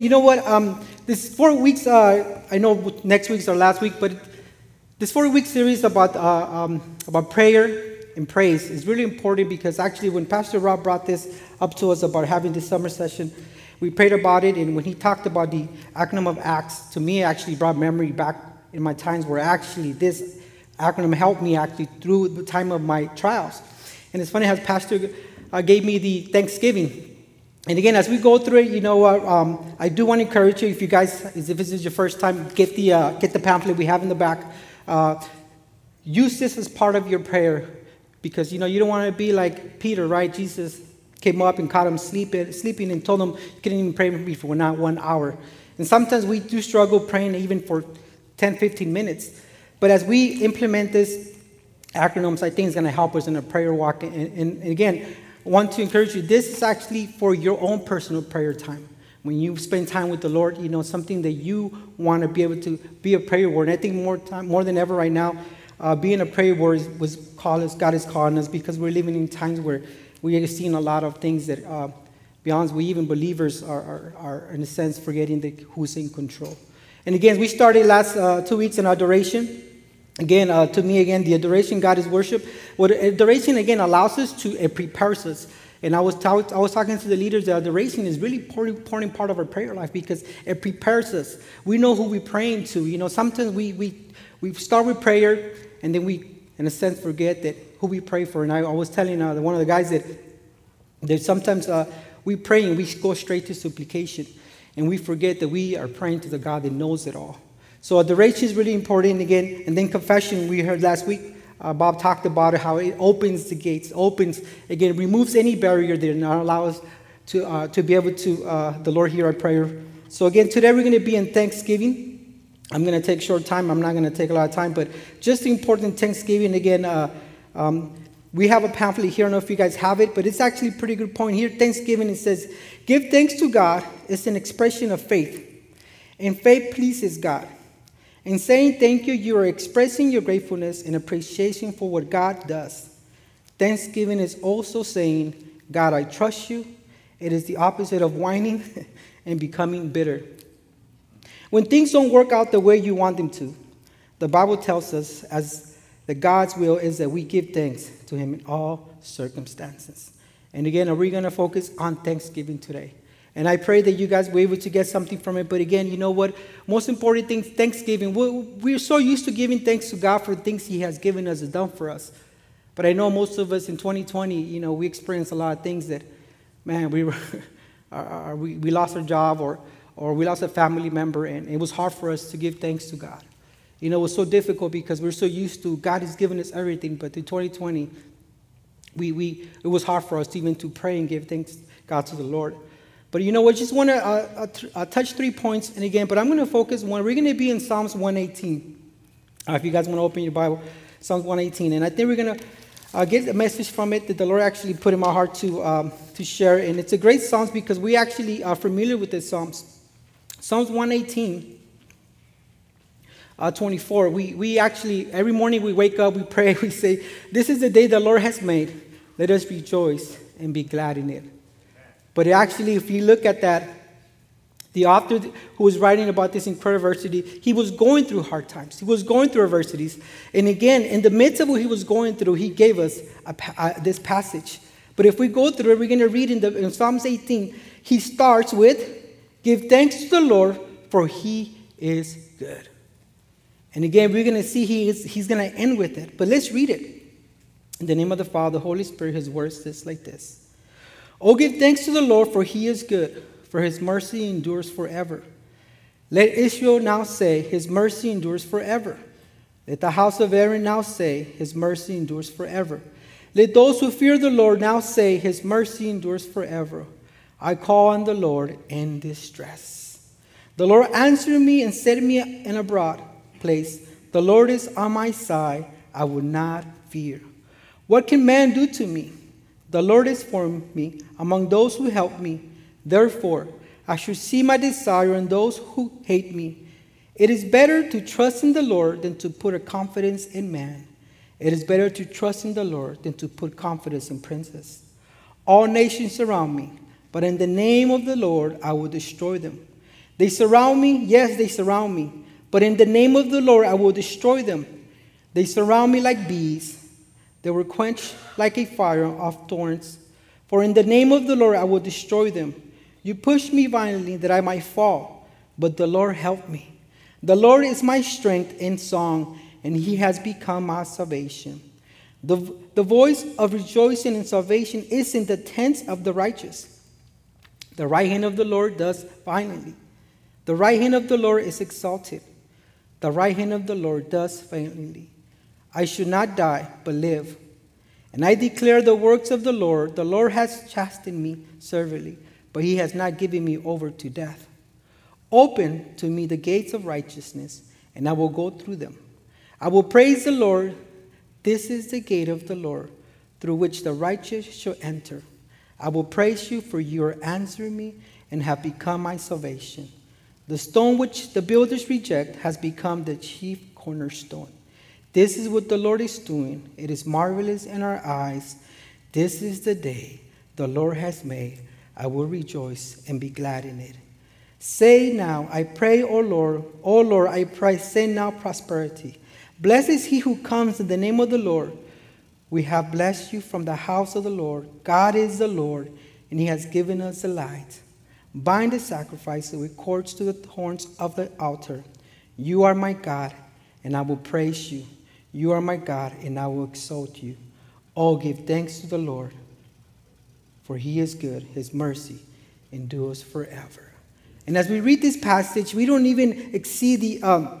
You know what? Um, this four weeks, uh, I know next week's our last week, but this four week series about, uh, um, about prayer and praise is really important because actually, when Pastor Rob brought this up to us about having this summer session, we prayed about it. And when he talked about the acronym of ACTS, to me, it actually brought memory back in my times where actually this acronym helped me actually through the time of my trials. And it's funny how Pastor uh, gave me the Thanksgiving and again, as we go through it, you know, uh, um, I do want to encourage you, if you guys, if this is your first time, get the, uh, get the pamphlet we have in the back. Uh, use this as part of your prayer because, you know, you don't want to be like Peter, right? Jesus came up and caught him sleeping, sleeping and told him, you couldn't even pray for me for not one hour. And sometimes we do struggle praying even for 10, 15 minutes. But as we implement this acronyms, I think it's going to help us in a prayer walk. And, and, and again, want to encourage you this is actually for your own personal prayer time. When you spend time with the Lord, you know, something that you want to be able to be a prayer warrior. And I think more, time, more than ever right now, uh, being a prayer warrior was called us, God is calling us because we're living in times where we are seeing a lot of things that, uh, beyond we even believers are, are, are, in a sense, forgetting the, who's in control. And again, we started last uh, two weeks in adoration. Again, uh, to me, again, the adoration, God is worship. What adoration, again, allows us to, it prepares us. And I was, ta- I was talking to the leaders that adoration is really important part of our prayer life because it prepares us. We know who we're praying to. You know, sometimes we, we, we start with prayer and then we, in a sense, forget that who we pray for. And I, I was telling uh, one of the guys that, that sometimes uh, we pray and we go straight to supplication and we forget that we are praying to the God that knows it all. So adoration is really important again. And then confession, we heard last week. Uh, Bob talked about how it opens the gates, opens, again, removes any barrier that not allow us to, uh, to be able to, uh, the Lord hear our prayer. So again, today we're going to be in Thanksgiving. I'm going to take short time. I'm not going to take a lot of time, but just important Thanksgiving again. Uh, um, we have a pamphlet here. I don't know if you guys have it, but it's actually a pretty good point here. Thanksgiving, it says, Give thanks to God. It's an expression of faith. And faith pleases God. In saying thank you, you are expressing your gratefulness and appreciation for what God does. Thanksgiving is also saying, God, I trust you. It is the opposite of whining and becoming bitter. When things don't work out the way you want them to, the Bible tells us as that God's will is that we give thanks to Him in all circumstances. And again, are we going to focus on Thanksgiving today? And I pray that you guys were able to get something from it. But again, you know what? Most important thing, Thanksgiving. We're, so used to giving thanks to God for things He has given us and done for us. But I know most of us in 2020, you know, we experienced a lot of things that, man, we, were, we, we lost our job or, or we lost a family member, and it was hard for us to give thanks to God. You know, it was so difficult because we're so used to God has given us everything, but in 2020, we, we, it was hard for us even to pray and give thanks God to the Lord. But you know what? Just want to uh, uh, uh, touch three points. And again, but I'm going to focus one. We're going to be in Psalms 118. Uh, if you guys want to open your Bible, Psalms 118. And I think we're going to uh, get a message from it that the Lord actually put in my heart to, um, to share. And it's a great Psalms because we actually are familiar with this Psalms. Psalms 118. Uh, 24. We, we actually, every morning we wake up, we pray, we say, This is the day the Lord has made. Let us rejoice and be glad in it. But actually, if you look at that, the author who was writing about this incredible adversity, he was going through hard times. He was going through adversities. And again, in the midst of what he was going through, he gave us a, a, uh, this passage. But if we go through it, we're going to read in, the, in Psalms 18, he starts with, Give thanks to the Lord, for he is good. And again, we're going to see he is, he's going to end with it. But let's read it. In the name of the Father, the Holy Spirit, his words this like this. Oh, give thanks to the Lord, for he is good, for his mercy endures forever. Let Israel now say, His mercy endures forever. Let the house of Aaron now say, His mercy endures forever. Let those who fear the Lord now say, His mercy endures forever. I call on the Lord in distress. The Lord answered me and set me in a broad place. The Lord is on my side. I will not fear. What can man do to me? The Lord is for me among those who help me. Therefore, I should see my desire in those who hate me. It is better to trust in the Lord than to put a confidence in man. It is better to trust in the Lord than to put confidence in princes. All nations surround me, but in the name of the Lord I will destroy them. They surround me, yes, they surround me. But in the name of the Lord, I will destroy them. They surround me like bees. They were quenched like a fire of thorns. For in the name of the Lord, I will destroy them. You pushed me violently that I might fall, but the Lord helped me. The Lord is my strength and song, and he has become my salvation. The, the voice of rejoicing and salvation is in the tents of the righteous. The right hand of the Lord does violently. The right hand of the Lord is exalted. The right hand of the Lord does valiantly. I should not die, but live. And I declare the works of the Lord. The Lord has chastened me severely, but he has not given me over to death. Open to me the gates of righteousness, and I will go through them. I will praise the Lord. This is the gate of the Lord, through which the righteous shall enter. I will praise you, for you are answering me and have become my salvation. The stone which the builders reject has become the chief cornerstone. This is what the Lord is doing. It is marvelous in our eyes. This is the day the Lord has made. I will rejoice and be glad in it. Say now, I pray, O Lord, O Lord, I pray, say now prosperity. Blessed is he who comes in the name of the Lord. We have blessed you from the house of the Lord. God is the Lord, and he has given us the light. Bind the sacrifice with cords to the horns of the altar. You are my God, and I will praise you. You are my God, and I will exalt you. Oh, give thanks to the Lord, for he is good. His mercy endures forever. And as we read this passage, we don't even exceed the. Um,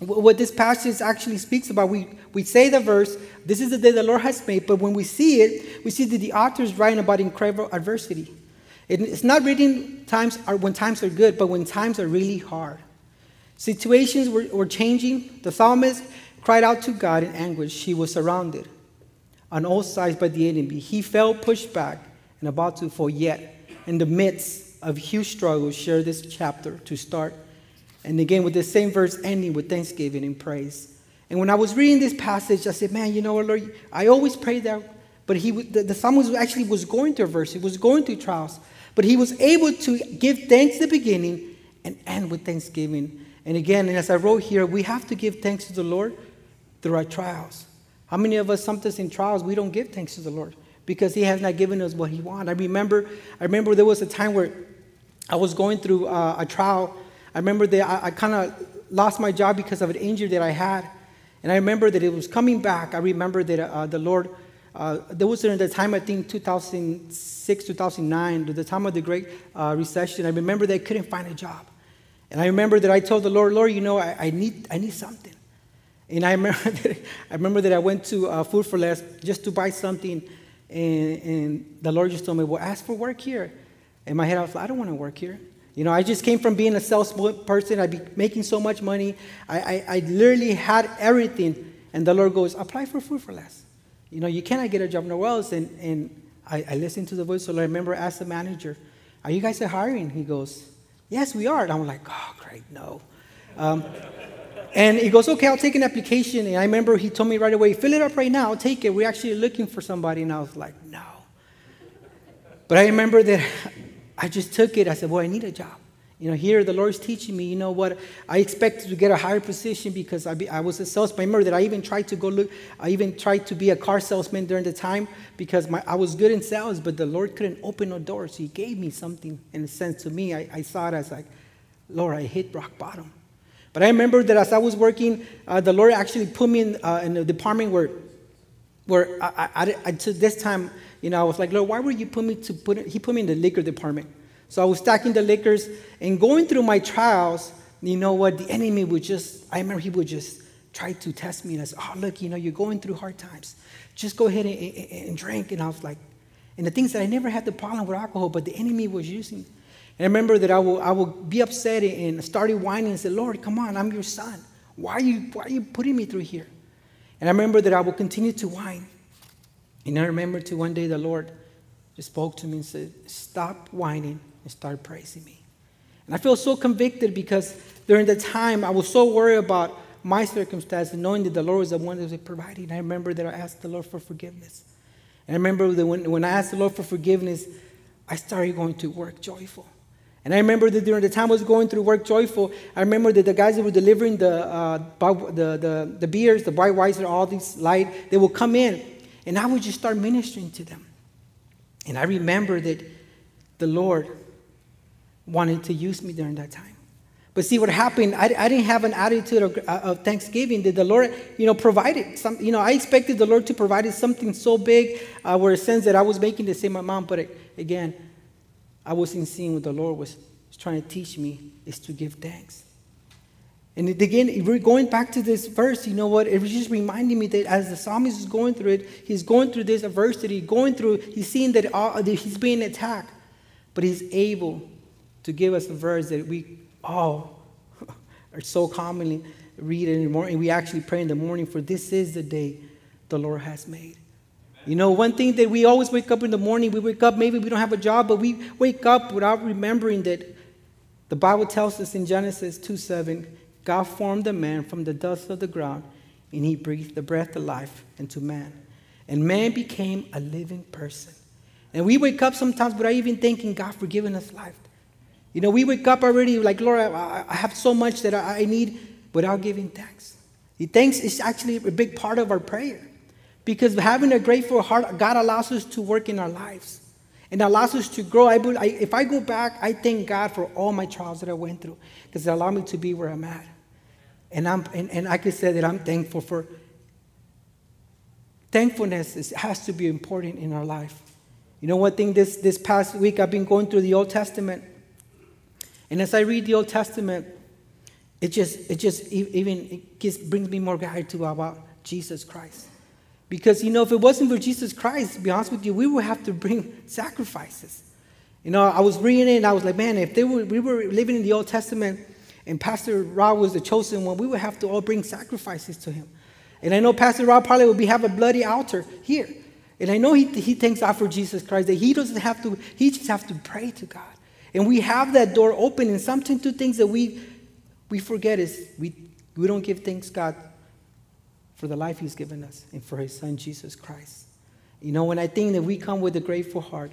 what this passage actually speaks about. We, we say the verse, this is the day the Lord has made, but when we see it, we see that the author is writing about incredible adversity. It, it's not written times are when times are good, but when times are really hard. Situations were, were changing. The psalmist cried out to God in anguish. He was surrounded on all sides by the enemy. He felt pushed back and about to fall yet in the midst of huge struggles. Share this chapter to start and again, with the same verse ending with thanksgiving and praise. And when I was reading this passage, I said, man, you know what, Lord, I always pray that. But he, the, the psalmist actually was going through a verse. He was going through trials. But he was able to give thanks at the beginning and end with thanksgiving. And again, as I wrote here, we have to give thanks to the Lord through our trials. How many of us, sometimes in trials, we don't give thanks to the Lord because He has not given us what He wants? I remember, I remember there was a time where I was going through uh, a trial I remember that I, I kind of lost my job because of an injury that I had. And I remember that it was coming back. I remember that uh, the Lord, uh, there was during the time, I think 2006, 2009, the time of the Great uh, Recession. I remember that I couldn't find a job. And I remember that I told the Lord, Lord, you know, I, I need, I need something. And I remember, that, I remember that I went to uh, Food for Less just to buy something. And, and the Lord just told me, well, ask for work here. In my head, I was like, I don't want to work here. You know, I just came from being a sales person. I'd be making so much money. I, I, I literally had everything. And the Lord goes, apply for food for less. You know, you cannot get a job nowhere else. And, and I, I listened to the voice. So I remember asked the manager, are you guys hiring? He goes, yes, we are. And I'm like, oh, great, no. Um, and he goes, okay, I'll take an application. And I remember he told me right away, fill it up right now. Take it. We're actually looking for somebody. And I was like, no. But I remember that I just took it. I said, Well, I need a job. You know, here the Lord's teaching me, you know what? I expected to get a higher position because I, be, I was a salesman. I remember that I even tried to go look, I even tried to be a car salesman during the time because my, I was good in sales, but the Lord couldn't open no doors. He gave me something in a sense to me. I, I saw it as like, Lord, I hit rock bottom. But I remember that as I was working, uh, the Lord actually put me in, uh, in a department where, where I, I, I, to this time, you know, I was like, Lord, why would you put me to put it? He put me in the liquor department. So I was stacking the liquors and going through my trials. You know what? The enemy would just, I remember he would just try to test me and I said, Oh, look, you know, you're going through hard times. Just go ahead and, and, and drink. And I was like, and the things that I never had the problem with alcohol, but the enemy was using. And I remember that I will, I will be upset and started whining and say, Lord, come on, I'm your son. Why are you, why are you putting me through here? And I remember that I will continue to whine. And I remember to one day the Lord just spoke to me and said, Stop whining and start praising me. And I feel so convicted because during the time I was so worried about my circumstances, knowing that the Lord was the one that was providing. I remember that I asked the Lord for forgiveness. And I remember that when, when I asked the Lord for forgiveness, I started going to work joyful. And I remember that during the time I was going through work joyful, I remember that the guys that were delivering the, uh, the, the, the beers, the Budweiser, all these light, they would come in, and I would just start ministering to them. And I remember that the Lord wanted to use me during that time. But see what happened, I, I didn't have an attitude of, of, thanksgiving. that the Lord, you know, provided some, you know, I expected the Lord to provide something so big uh, where it sense that I was making the same amount. But it, again, I wasn't seeing what the Lord was, was trying to teach me is to give thanks. And again, we're going back to this verse, you know what? It was just reminding me that as the psalmist is going through it, he's going through this adversity, going through, he's seeing that, all, that he's being attacked, but he's able to give us a verse that we all are so commonly read in the morning. We actually pray in the morning, for this is the day the Lord has made. You know, one thing that we always wake up in the morning, we wake up, maybe we don't have a job, but we wake up without remembering that the Bible tells us in Genesis 2 7, God formed a man from the dust of the ground, and he breathed the breath of life into man. And man became a living person. And we wake up sometimes without even thanking God for giving us life. You know, we wake up already like, Lord, I, I have so much that I, I need without giving thanks. The thanks is actually a big part of our prayer. Because having a grateful heart, God allows us to work in our lives and allows us to grow. I, if I go back, I thank God for all my trials that I went through because it allowed me to be where I'm at. And, I'm, and, and I can say that I'm thankful for thankfulness is, has to be important in our life. You know, one thing this, this past week I've been going through the Old Testament. And as I read the Old Testament, it just, it just even it just brings me more gratitude about Jesus Christ. Because, you know, if it wasn't for Jesus Christ, to be honest with you, we would have to bring sacrifices. You know, I was reading it and I was like, man, if they were, we were living in the Old Testament and Pastor Rob was the chosen one, we would have to all bring sacrifices to him. And I know Pastor Rob probably would be have a bloody altar here. And I know he, he thanks God for Jesus Christ that he doesn't have to, he just have to pray to God. And we have that door open. And sometimes two things that we we forget is we, we don't give thanks God for the life He's given us and for His Son, Jesus Christ. You know, when I think that we come with a grateful heart,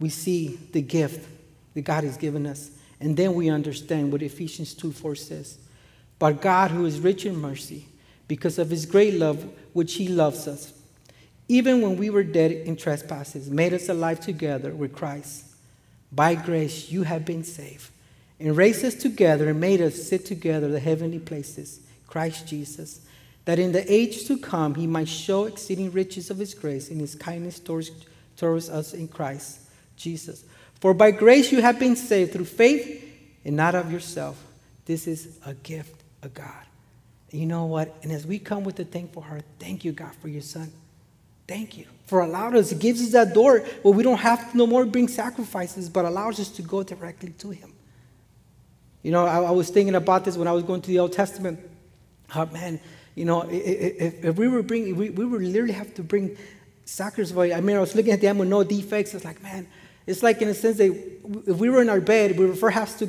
we see the gift that God has given us. And then we understand what Ephesians 2 4 says. But God, who is rich in mercy, because of His great love, which He loves us, even when we were dead in trespasses, made us alive together with Christ. By grace you have been saved, and raised us together and made us sit together in the heavenly places, Christ Jesus that in the age to come he might show exceeding riches of his grace in his kindness towards, towards us in Christ Jesus. For by grace you have been saved through faith and not of yourself. This is a gift of God. And you know what? And as we come with a thankful heart, thank you, God, for your son. Thank you for allowing us. It gives us that door where we don't have to no more bring sacrifices, but allows us to go directly to him. You know, I, I was thinking about this when I was going to the Old Testament. Oh, man, you know, if, if we were bringing, we, we would literally have to bring sacrifice. I mean, I was looking at them with no defects. It's like, man, it's like in a sense that if we were in our bed, we would first to,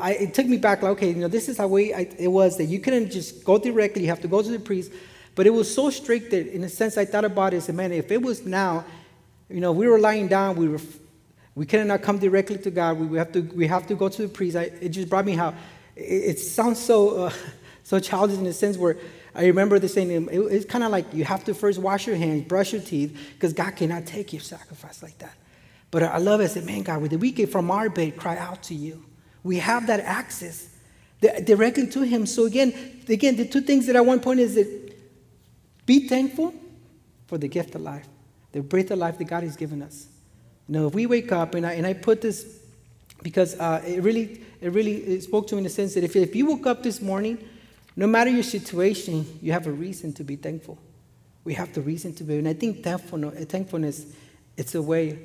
I, it took me back, like, okay, you know, this is how way I, it was that you couldn't just go directly, you have to go to the priest. But it was so strict that, in a sense, I thought about it and said, man, if it was now, you know, we were lying down, we were, we cannot come directly to God. We, we have to, we have to go to the priest. I, it just brought me how it, it sounds so, uh, so childish in a sense where I remember the saying, it, it's kind of like you have to first wash your hands, brush your teeth, because God cannot take your sacrifice like that. But I love it. I said, man, God, with get from our bed, cry out to you. We have that access directly to Him. So again, again, the two things that I want to point is that be thankful for the gift of life, the breath of life that God has given us. You know, if we wake up, and I, and I put this because uh, it really, it really it spoke to me in the sense that if, if you woke up this morning no matter your situation, you have a reason to be thankful. We have the reason to be. And I think thankfulness, it's a way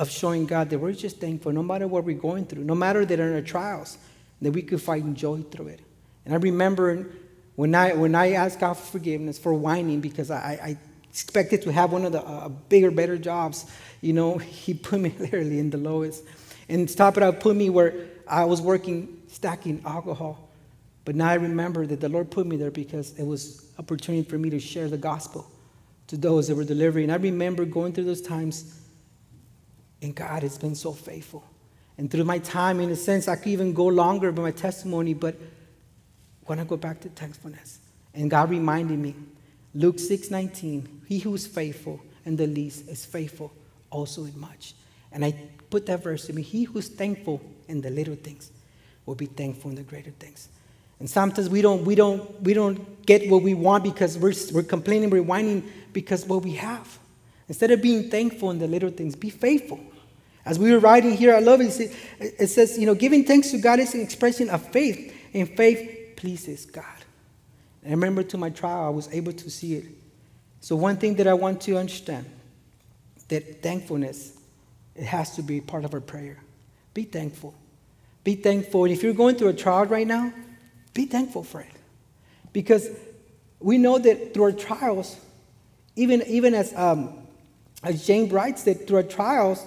of showing God that we're just thankful no matter what we're going through, no matter that in our trials, that we could find joy through it. And I remember when I, when I asked God for forgiveness for whining because I, I expected to have one of the uh, bigger, better jobs, you know, He put me literally in the lowest. And top it up, put me where I was working stacking alcohol. But now I remember that the Lord put me there because it was opportunity for me to share the gospel to those that were delivering. And I remember going through those times, and God has been so faithful. And through my time, in a sense, I could even go longer with my testimony, but when I go back to thankfulness, and God reminded me, Luke 6 19, he who is faithful in the least is faithful also in much. And I put that verse to me, he who's thankful in the little things will be thankful in the greater things. And sometimes we don't, we don't, we don't get what we want because we're, we're complaining, we're whining because what we have. Instead of being thankful in the little things, be faithful. As we were writing here, I love it. It says, you know, giving thanks to God is an expression of faith, and faith pleases God. And I remember to my trial, I was able to see it. So one thing that I want to understand, that thankfulness, it has to be part of our prayer. Be thankful. Be thankful. And if you're going through a trial right now, be thankful for it. Because we know that through our trials, even, even as, um, as James writes, that through our trials,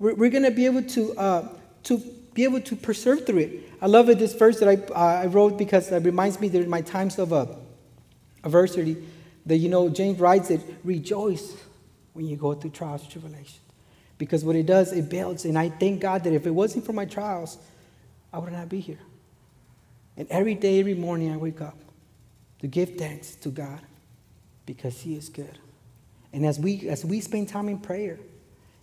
we're, we're going to be able to, uh, to be able to persevere through it. I love it, this verse that I, uh, I wrote because it reminds me in my times of uh, adversity, that, you know, James writes that rejoice when you go through trials and tribulations. Because what it does, it builds. And I thank God that if it wasn't for my trials, I would not be here. And every day, every morning, I wake up to give thanks to God because He is good. And as we, as we spend time in prayer,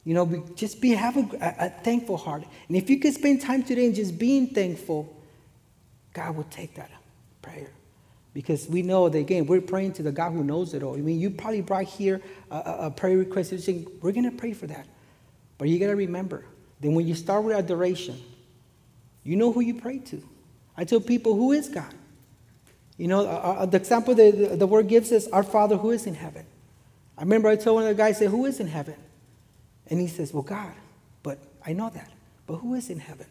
you know, we just be have a, a, a thankful heart. And if you could spend time today and just being thankful, God will take that prayer. Because we know that, again, we're praying to the God who knows it all. I mean, you probably brought here a, a prayer request and saying, we're going to pray for that. But you got to remember that when you start with adoration, you know who you pray to. I tell people, who is God? You know, uh, uh the example that the, the word gives us, our Father who is in heaven. I remember I told one of the guys, say, who is in heaven? And he says, well, God. But I know that. But who is in heaven?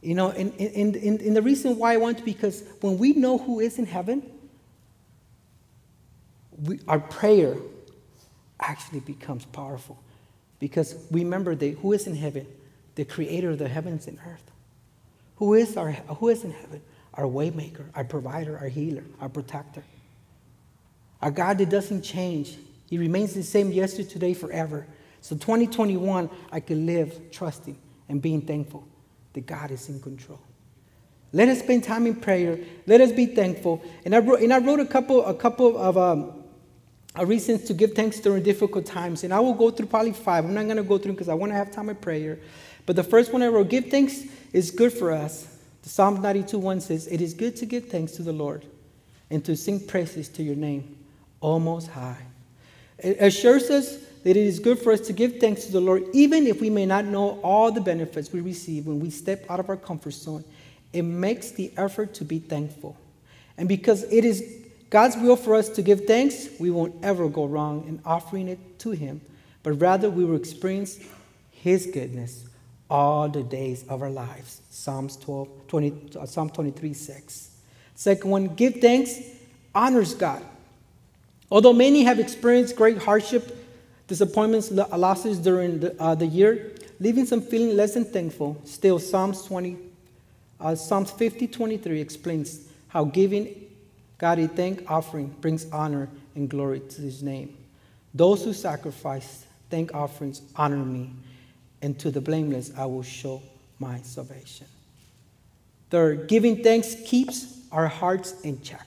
You know, and, and, and, and the reason why I want to, because when we know who is in heaven, we, our prayer actually becomes powerful. Because we remember that who is in heaven? The creator of the heavens and earth. Who is, our, who is in heaven? Our waymaker, our provider, our healer, our protector. Our God that doesn't change. He remains the same yesterday, today, forever. So 2021, I can live trusting and being thankful that God is in control. Let us spend time in prayer. Let us be thankful. And I wrote, and I wrote a couple, a couple of um, reasons to give thanks during difficult times. And I will go through probably five. I'm not going to go through because I want to have time of prayer. But the first one I wrote, give thanks is good for us. The Psalm 92 1 says, It is good to give thanks to the Lord and to sing praises to your name, almost high. It assures us that it is good for us to give thanks to the Lord, even if we may not know all the benefits we receive when we step out of our comfort zone. It makes the effort to be thankful. And because it is God's will for us to give thanks, we won't ever go wrong in offering it to Him, but rather we will experience His goodness all the days of our lives. Psalms 12, 20, uh, Psalm 23, 6. Second one, give thanks, honors God. Although many have experienced great hardship, disappointments, losses during the, uh, the year, leaving some feeling less than thankful, still Psalms 20, uh, Psalms 50, 23 explains how giving God a thank offering brings honor and glory to his name. Those who sacrifice thank offerings honor me and to the blameless I will show my salvation. Third, giving thanks keeps our hearts in check.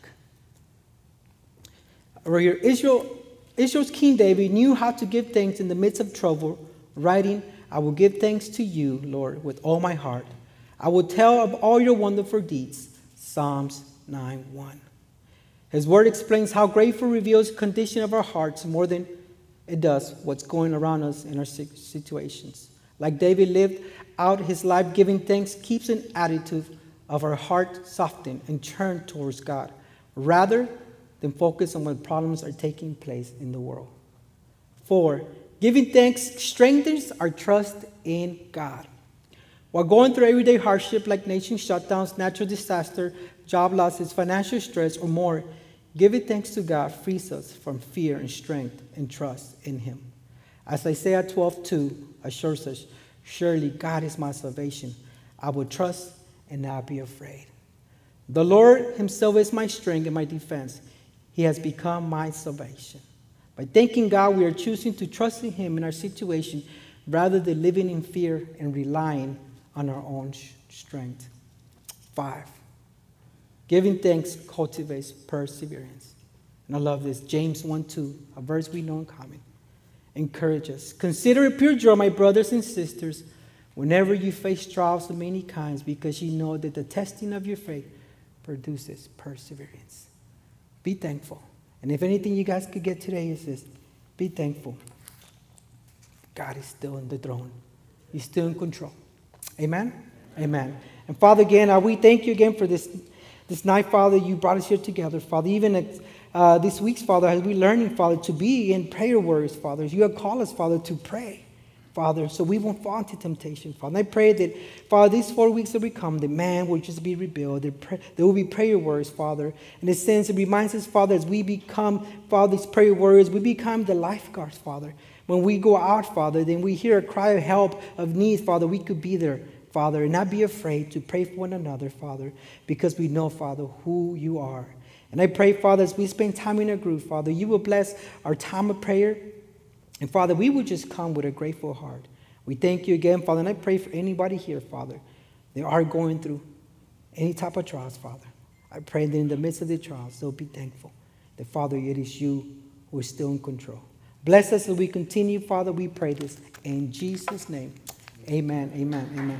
Right here, Israel, Israel's King David knew how to give thanks in the midst of trouble, writing, I will give thanks to you, Lord, with all my heart. I will tell of all your wonderful deeds. Psalms 9 1. His word explains how grateful reveals the condition of our hearts more than it does what's going around us in our situations. Like David lived out his life giving thanks, keeps an attitude of our heart softened and turned towards God, rather than focus on what problems are taking place in the world. Four, giving thanks strengthens our trust in God. While going through everyday hardship like nation shutdowns, natural disaster, job losses, financial stress, or more, giving thanks to God frees us from fear and strength and trust in Him. As Isaiah 12 2 assures us, Surely God is my salvation. I will trust and not be afraid. The Lord Himself is my strength and my defense. He has become my salvation. By thanking God, we are choosing to trust in Him in our situation, rather than living in fear and relying on our own strength. Five, giving thanks cultivates perseverance. And I love this. James 1 2, a verse we know in common. Encourage us. Consider it pure joy, my brothers and sisters, whenever you face trials of many kinds, because you know that the testing of your faith produces perseverance. Be thankful. And if anything you guys could get today is this be thankful. God is still in the throne, He's still in control. Amen? Amen. And Father, again, we thank you again for this, this night, Father. You brought us here together, Father. Even uh, this week's, Father, as we learning, Father, to be in prayer words, Father. You have called us, Father, to pray, Father, so we won't fall into temptation, Father. And I pray that, Father, these four weeks that we come, the man will just be rebuilt. There will be prayer words, Father. In a sense, it reminds us, Father, as we become, Father, these prayer words, we become the lifeguards, Father. When we go out, Father, then we hear a cry of help, of need, Father, we could be there, Father, and not be afraid to pray for one another, Father, because we know, Father, who you are. And I pray, Father, as we spend time in a group, Father, you will bless our time of prayer. And Father, we will just come with a grateful heart. We thank you again, Father, and I pray for anybody here, Father, they are going through any type of trials, Father. I pray that in the midst of the trials, they'll be thankful that, Father, it is you who is still in control. Bless us as we continue, Father. We pray this in Jesus' name. Amen. Amen. Amen.